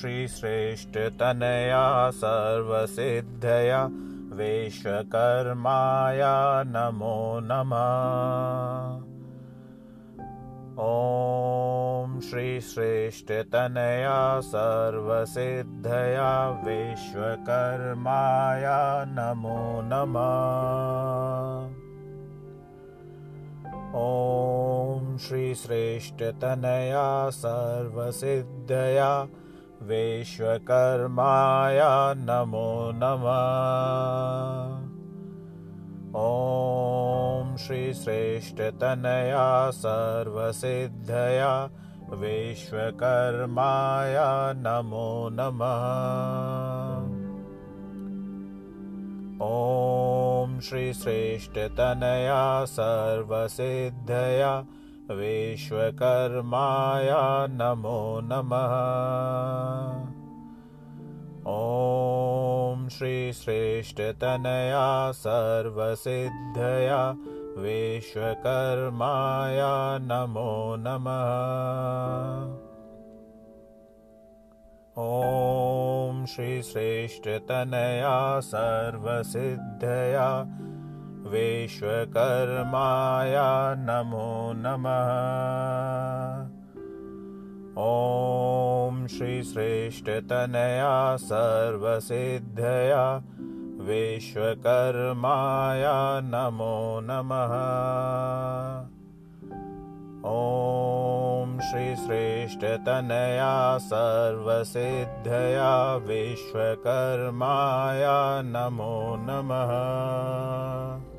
श्रीश्रेष्ठतनया सर्वसिद्धया विश्वकर्माया नमो नमः। ॐ श्रीश्रेष्ठतनया सर्वसिद्धया विश्वकर्माया नमो नमः। ॐ श्रीश्रेष्ठतनया सर्वसिद्धया विश्वकर्माया नमो नमः। ॐ श्रीश्रेष्ठतनया सर्वसिद्धया विश्वकर्माया नमो नमः। ॐ श्रीश्रेष्ठतनया सर्वसिद्धया विश्वकर्माया नमो नमः। ॐ श्रीश्रेष्ठतनया सर्वसिद्धया विश्वकर्माया नमो नमः। ॐ श्रीश्रेष्ठतनया सर्वसिद्धया विश्वकर्माया नमो नमः। ॐ श्रीश्रेष्ठतनया सर्वसिद्धया विश्वकर्माया नमो नमः। ॐ श्रीश्रेष्ठतनया सर्वसिद्धया विश्वकर्माया नमो नमः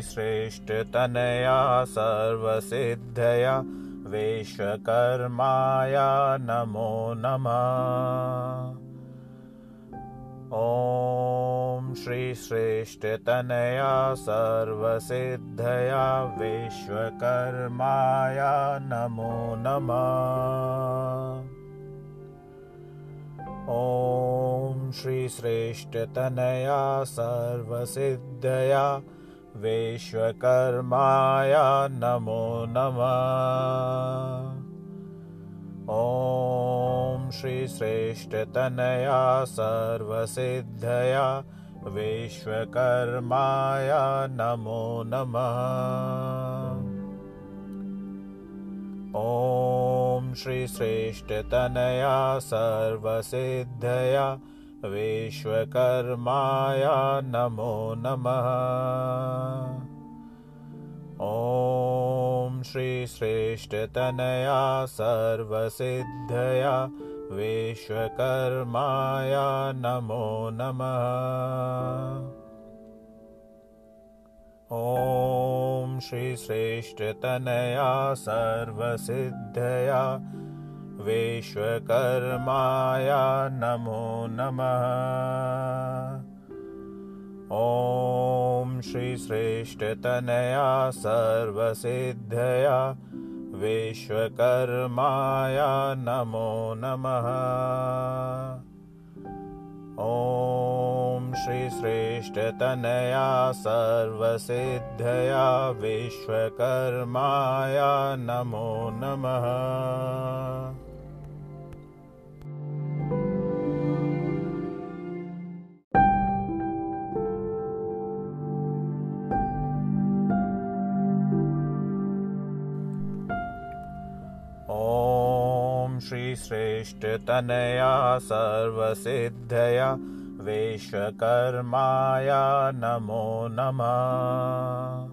ॐ श्रीश्रेष्ठतनया सर्वसिद्धया विश्वकर्माया नमो नमः। ॐ श्रीश्रेष्ठतनया सर्वसिद्धया विश्वकर्माया नमो नमः। ॐ श्रीश्रेष्ठतनया सर्वसिद्धया विश्वकर्माया नमो नमः। ॐ श्रीश्रेष्ठतनया सर्वसिद्धया विश्वकर्माया नमो नमः। ॐ श्रीश्रेष्ठतनया सर्वसिद्धया विश्वकर्माया नमो नमः। ॐ श्रीश्रेष्ठतनया सर्वसिद्धया विश्वकर्माया नमो नमः। ॐ श्रीश्रेष्ठतनया सर्वसिद्धया विश्वकर्माया नमो नमः। ॐ श्रीश्रेष्ठतनया सर्वसिद्धया विश्वकर्माया नमो नमः। ॐ श्रीश्रेष्ठतनया सर्वसिद्धया विश्वकर्माया नमो नमः ॐ श्रीश्रेष्ठतनया सर्वसिद्धया विश्वकर्माया नमो नमः।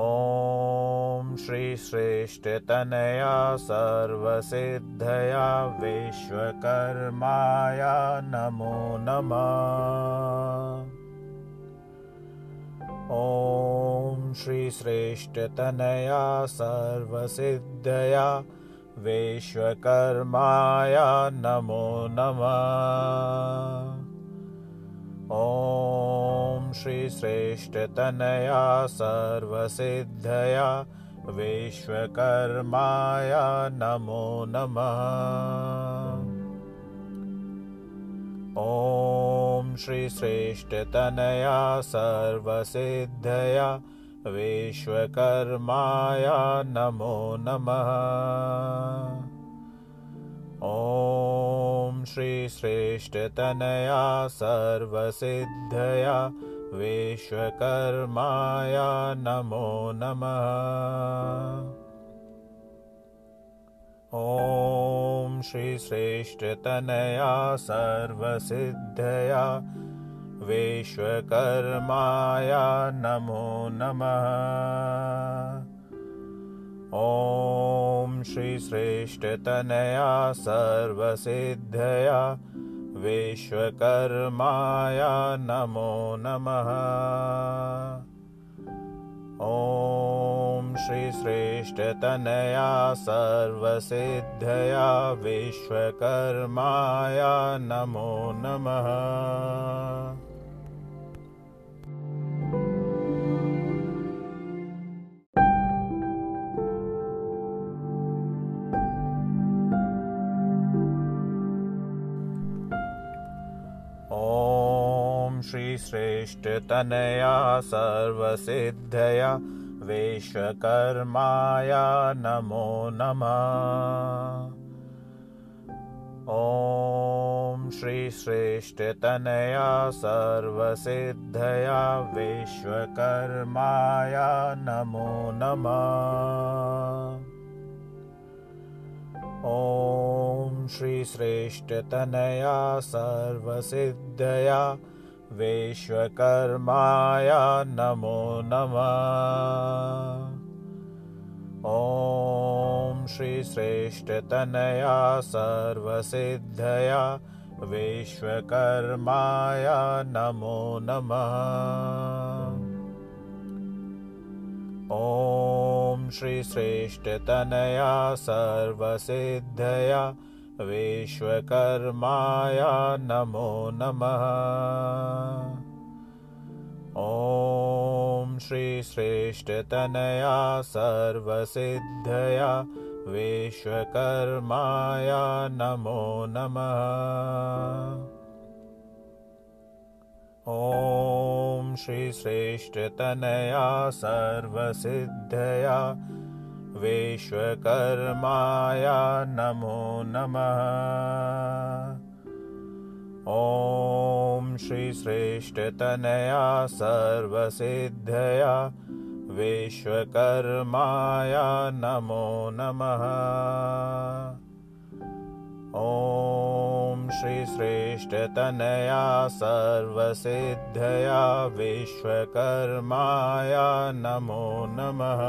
ॐ श्रीश्रेष्ठतनया सर्वसिद्धया विश्वकर्माया नमो नमः। ॐ श्रीश्रेष्ठतनया सर्वसिद्धया विश्वकर्माया नमो नमः। ॐ श्रीश्रेष्ठतनया सर्वसिद्धया विश्वकर्माया नमो नमः। ॐ श्रीश्रेष्ठतनया सर्वसिद्धया विश्वकर्माया नमो नमः। ॐ श्रीश्रेष्ठतनया सर्वसिद्धया विश्वकर्माया नमो नमः। ॐ श्रीश्रेष्ठतनया सर्वसिद्धया विश्वकर्माया नमो नमः। ॐ श्रीश्रेष्ठतनया सर्वसिद्धया विश्वकर्माया नमो नमः। ॐ श्रीश्रेष्ठतनया सर्वसिद्धया विश्वकर्माया नमो नमः ॐ श्रीश्रेष्ठतनया सर्वसिद्धया विश्वकर्माया नमो नमः। ॐ श्रीश्रेष्ठतनया सर्वसिद्धया विश्वकर्माया नमो नमः। ॐ श्रीश्रेष्ठतनया सर्वसिद्धया विश्वकर्माया नमो नमः। ॐ श्रीश्रेष्ठतनया सर्वसिद्धया विश्वकर्माया नमो नमः। ॐ श्रीश्रेष्ठतनया सर्वसिद्धया विश्वकर्माया नमो नमः। ॐ श्रीश्रेष्ठतनया सर्वसिद्धया विश्वकर्माया नमो नमः। ॐ श्रीश्रेष्ठतनया सर्वसिद्धया विश्वकर्माया नमो नमः। ॐ श्रीश्रेष्ठतनया सर्वसिद्धया विश्वकर्माया नमो नमः। ॐ श्रीश्रेष्ठतनया सर्वसिद्धया विश्वकर्माया नमो नमः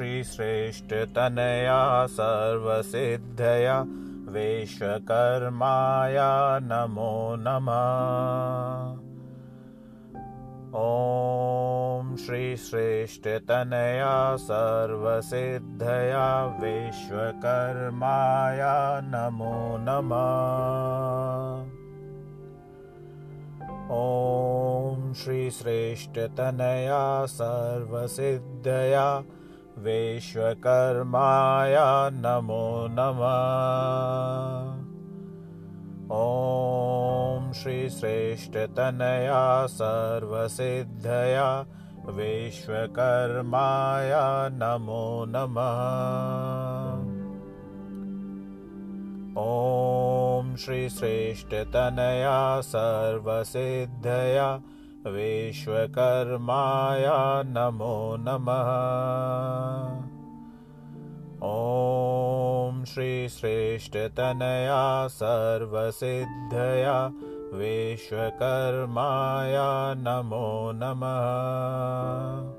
श्रीश्रेष्ठतनया सर्वसिद्धया विश्वकर्माया नमो नमः। ॐ श्रीश्रेष्ठतनया सर्वसिद्धया विश्वकर्माया नमो नमः। ॐ श्रीश्रेष्ठतनया सर्वसिद्धया विश्वकर्माया नमो नमः। ॐ श्रीश्रेष्ठतनया सर्वसिद्धया विश्वकर्माया नमो नमः। ॐ श्रीश्रेष्ठतनया सर्वसिद्धया विश्वकर्माया नमो नमः। ॐ श्रीश्रेष्ठतनया सर्वसिद्धया विश्वकर्माया नमो नमः।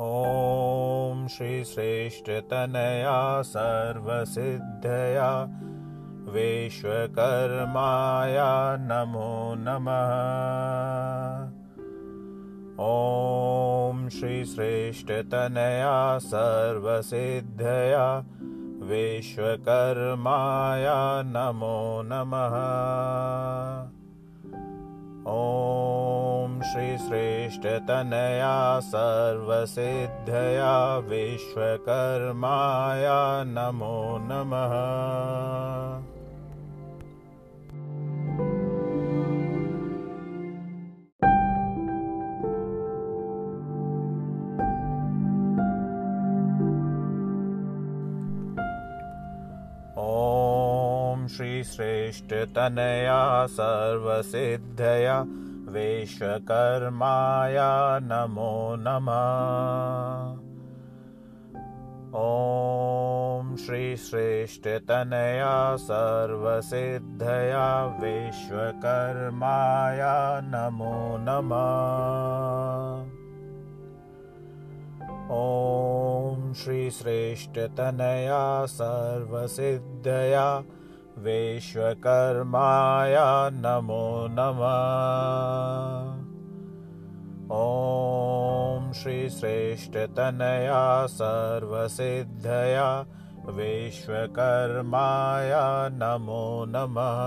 ॐ श्रीश्रेष्ठतनया सर्वसिद्धया विश्वकर्माया नमो नमः। ॐ श्रीश्रेष्ठतनया सर्वसिद्धया विश्वकर्माय नमो नमः। ॐ श्रीश्रेष्ठतनया सर्वसिद्धया विश्वकर्माय नमो नमः श्रीश्रेष्ठतनया सर्वसिद्धया विश्वकर्माय नमो नमः। ॐ श्रीश्रेष्ठतनया सर्वसिद्धया विश्वकर्माय नमो नमः। ॐ श्रीश्रेष्ठतनया सर्वसिद्धया विश्वकर्माय नमो नमः। ॐ श्रीश्रेष्ठतनया सर्वसिद्धया विश्वकर्माय नमो नमः।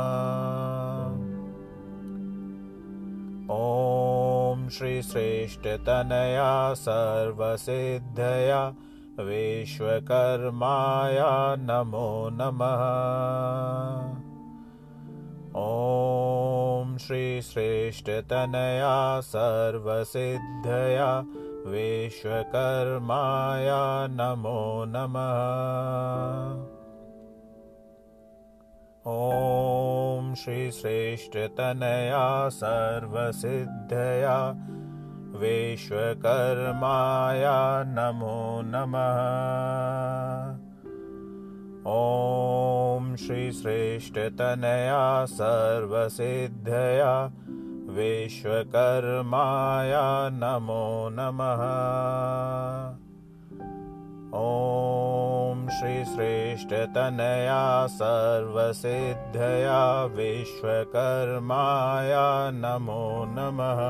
ॐ श्रीश्रेष्ठतनया सर्वसिद्धया विश्वकर्माय नमो नमः। ॐ श्रीश्रेष्ठतनया सर्वसिद्धया विश्वकर्माय नमो नमः। ॐ श्रीश्रेष्ठतनया सर्वसिद्धया विश्वकर्माय नमो नमः। ॐ श्रीश्रेष्ठतनया सर्वसिद्धया विश्वकर्माय नमो नमः। ॐ श्रीश्रेष्ठतनया सर्वसिद्धया विश्वकर्माय नमो नमः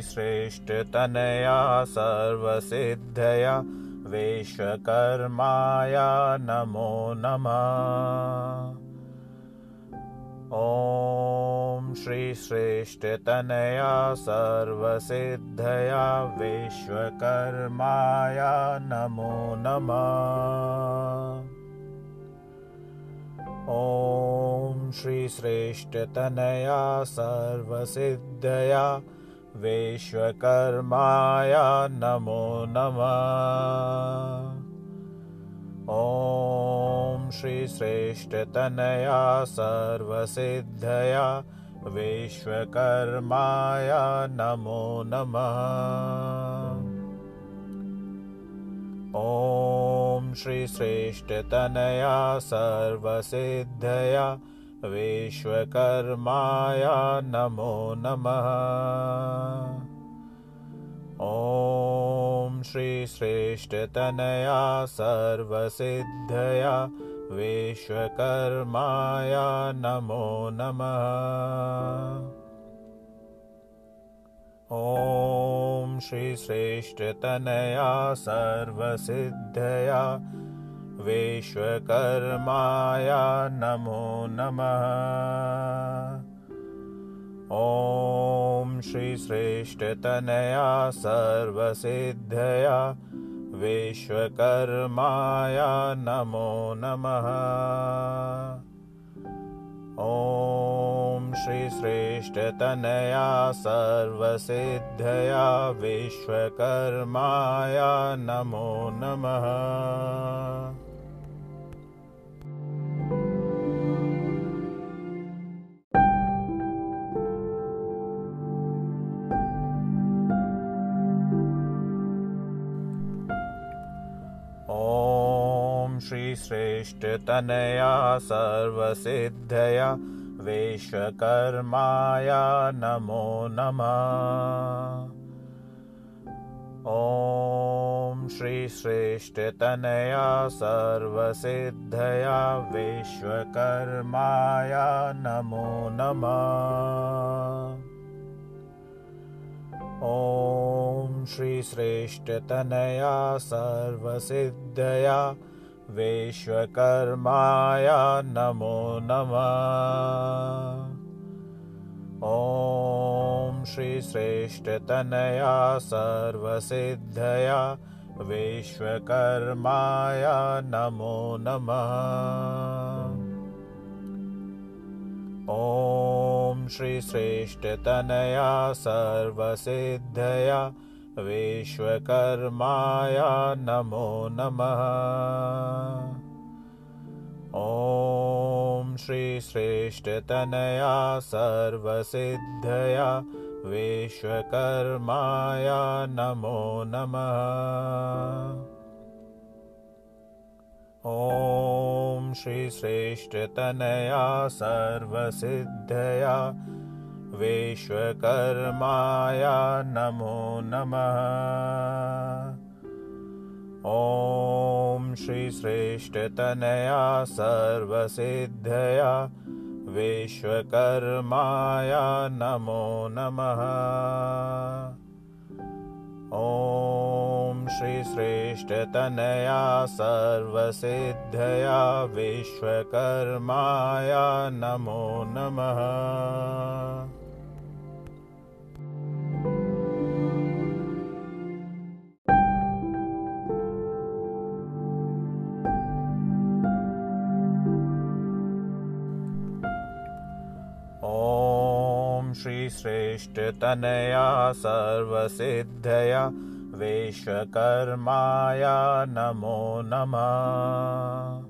श्रीश्रेष्ठतनया सर्वसिद्धया विश्वकर्माय नमो नमः। ॐ श्रीश्रेष्ठतनया सर्वसिद्धया विश्वकर्माय नमो नमः। ॐ श्रीश्रेष्ठतनया सर्वसिद्धया विश्वकर्माय नमो नमः। ॐ श्रीश्रेष्ठतनया सर्वसिद्धया विश्वकर्माय नमो नमः। ॐ श्रीश्रेष्ठतनया सर्वसिद्धया विश्वकर्माय नमो नमः। ॐ श्रीश्रेष्ठतनया सर्वसिद्धया विश्वकर्माय नमो नमः। ॐ श्रीश्रेष्ठतनया सर्वसिद्धया विश्वकर्माय नमो नमः। ॐ श्रीश्रेष्ठतनया सर्वसिद्धया विश्वकर्माय नमो नमः। ॐ श्रीश्रेष्ठतनया सर्वसिद्धया विश्वकर्माय नमो नमः श्रीश्रेष्ठतनया सर्वसिद्धया विश्वकर्माय नमो नमः। ॐ श्रीश्रेष्ठतनया सर्वसिद्धया विश्वकर्माया नमो नमः। ॐ श्रीश्रेष्ठतनया सर्वसिद्धया विश्वकर्माया नमो नमः। ॐ श्रीश्रेष्ठतनया सर्वसिद्धया विश्वकर्माया नमो नमः। ॐ श्रीश्रेष्ठतनया सर्वसिद्धया विश्वकर्माया नमो नमः। ॐ श्रीश्रेष्ठतनया सर्वसिद्धया विश्वकर्माया नमो नमः। ॐ श्रीश्रेष्ठतनया सर्वसिद्धया विश्वकर्माया नमो नमः। ॐ श्रीश्रेष्ठतनया सर्वसिद्धया विश्वकर्माया नमो नमः। ॐ श्रीश्रेष्ठतनया सर्वसिद्धया विश्वकर्माया नमो नमः ॐ श्रीश्रेष्ठतनया सर्वसिद्धया विश्वकर्माया नमो नमः।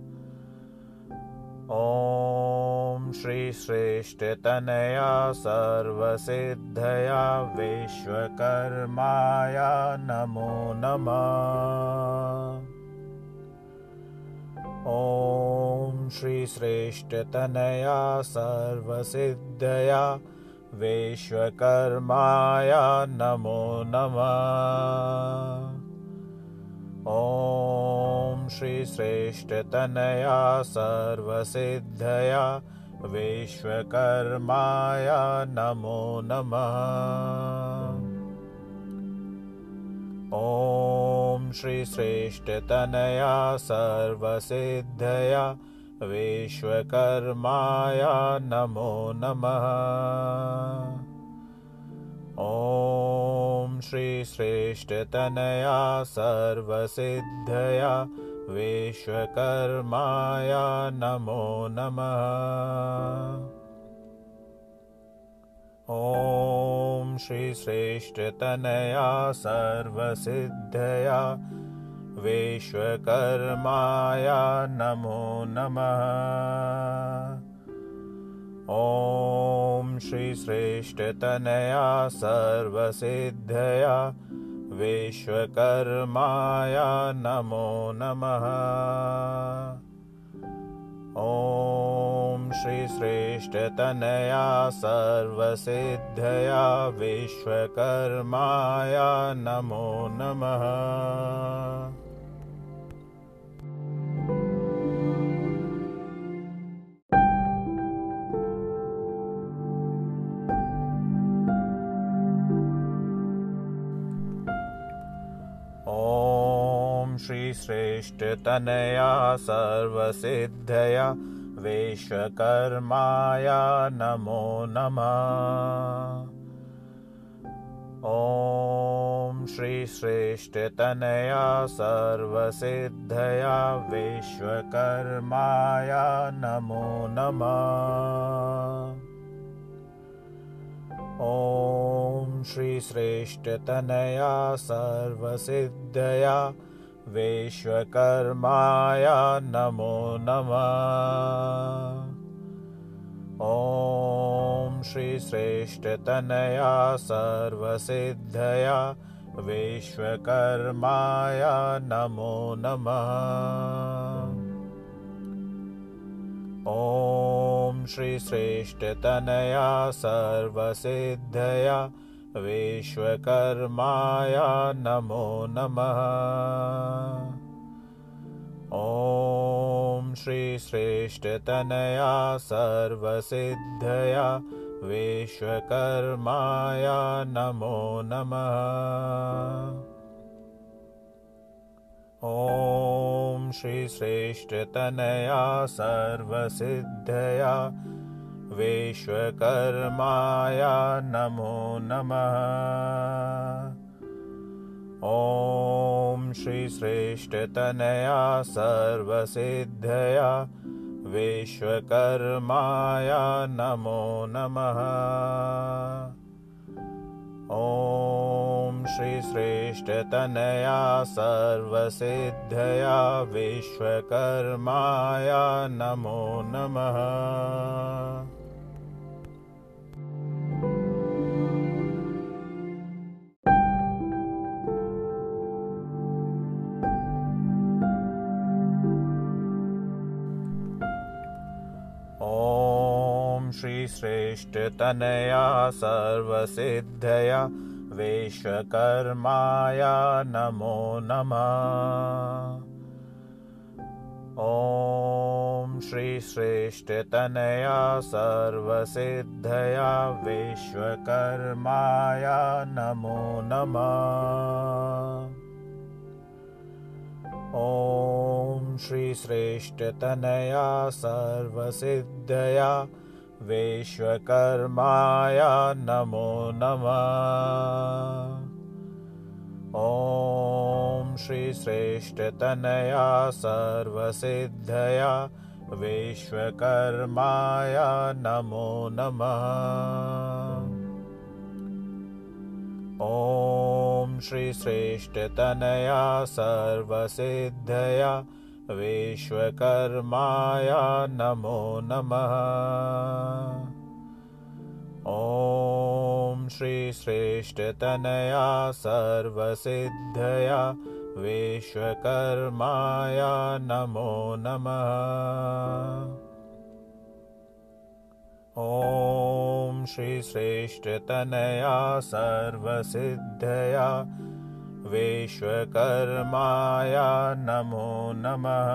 ॐ श्रीश्रेष्ठतनया सर्वसिद्धया विश्वकर्माया नमो नमः। ॐ श्रीश्रेष्ठतनया सर्वसिद्धया विश्वकर्माया नमो नमः। ॐ श्रीश्रेष्ठतनया सर्वसिद्धया विश्वकर्माया नमो नमः। ॐ श्रीश्रेष्ठतनया सर्वसिद्धया विश्वकर्माया नमो नमः। ॐ श्रीश्रेष्ठतनया सर्वसिद्धया विश्वकर्माया नमो नमः। ॐ श्रीश्रेष्ठतनया सर्वसिद्धया विश्वकर्माया नमो नमः। ॐ श्रीश्रेष्ठतनया सर्वसिद्धया विश्वकर्माया नमो नमः। ॐ श्रीश्रेष्ठतनया सर्वसिद्धया विश्वकर्माया नमो नमः ॐ श्रीश्रेष्ठतनया सर्वसिद्धया विश्वकर्माया नमो नमः। ॐ श्रीश्रेष्ठतनया सर्वसिद्धया विश्वकर्माया नमो नमः। ॐ श्रीश्रेष्ठतनया सर्वसिद्धया विश्वकर्माया नमो नमः। ॐ श्रीश्रेष्ठतनया सर्वसिद्धया विश्वकर्माया नमो नमः। ॐ श्रीश्रेष्ठतनया सर्वसिद्धया विश्वकर्माय नमो नमः। ॐ श्रीश्रेष्ठतनया सर्वसिद्धया विश्वकर्माय नमो नमः। ॐ श्रीश्रेष्ठतनया सर्वसिद्धया विश्वकर्माय नमो नमः। ॐ श्रीश्रेष्ठतनया सर्वसिद्धया विश्वकर्माय नमो नमः। ॐ श्रीश्रेष्ठतनया सर्वसिद्धया विश्वकर्माय नमो नमः श्रीश्रेष्ठतनया सर्वसिद्धया विश्वकर्माय नमो नमः। ॐ श्रीश्रेष्ठतनया सर्वसिद्धया विश्वकर्माय नमो नमः। ॐ श्रीश्रेष्ठतनया सर्वसिद्धया विश्वकर्माय नमो नमः। ॐ श्रीश्रेष्ठतनया सर्वसिद्धया विश्वकर्माय नमो नमः। ॐ श्रीश्रेष्ठतनया सर्वसिद्धया विश्वकर्माय नमो नमः। ॐ श्रीश्रेष्ठतनया सर्वसिद्धया विश्वकर्माय नमो नमः। ॐ श्रीश्रेष्ठतनया सर्वसिद्धया विश्वकर्माय नमो नमः।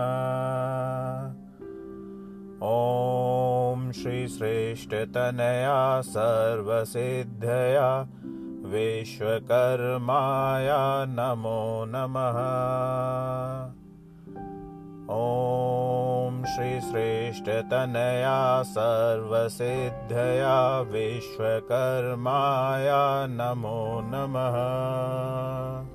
ॐ श्रीश्रेष्ठतनया सर्वसिद्धया विश्वकर्माय नमो नमः। ॐ श्रीश्रेष्ठतनया सर्वसिद्धया विश्वकर्माय नमो नमः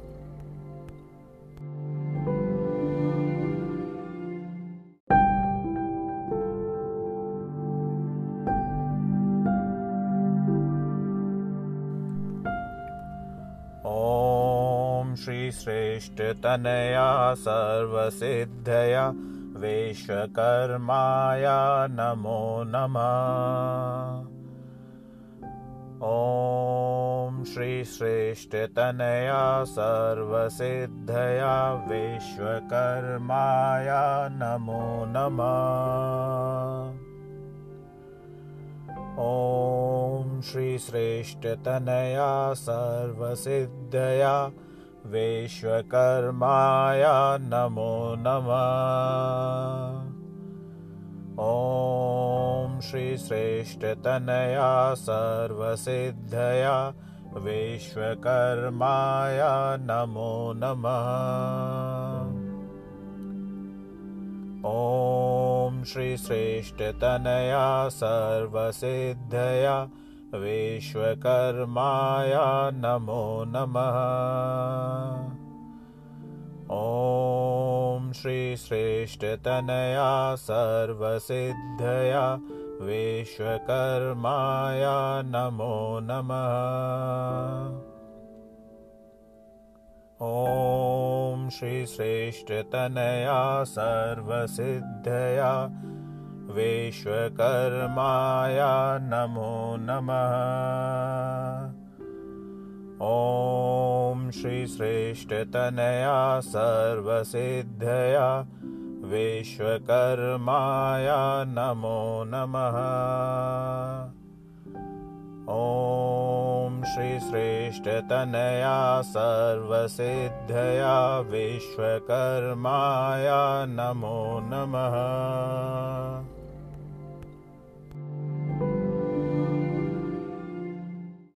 ॐ श्रीश्रेष्ठतनया सर्वसिद्धया विश्वकर्माय नमो नमः। ॐ श्रीश्रेष्ठतनया सर्वसिद्धया विश्वकर्माय नमो नमः। ॐ श्रीश्रेष्ठतनया सर्वसिद्धया विश्वकर्माय नमो नमः। ॐ श्रीश्रेष्ठतनया सर्वसिद्धया विश्वकर्माय नमो नमः। ॐ श्रीश्रेष्ठतनया सर्वसिद्धया विश्वकर्माय नमो नमः। ॐ श्रीश्रेष्ठतनया सर्वसिद्धया विश्वकर्माय नमो नमः। ॐ श्रीश्रेष्ठतनया सर्वसिद्धया विश्वकर्माय नमो नमः। ॐ श्रीश्रेष्ठतनया सर्वसिद्धया विश्वकर्माय नमो नमः। ॐ श्रीश्रेष्ठतनया सर्वसिद्धया विश्वकर्माय नमो नमः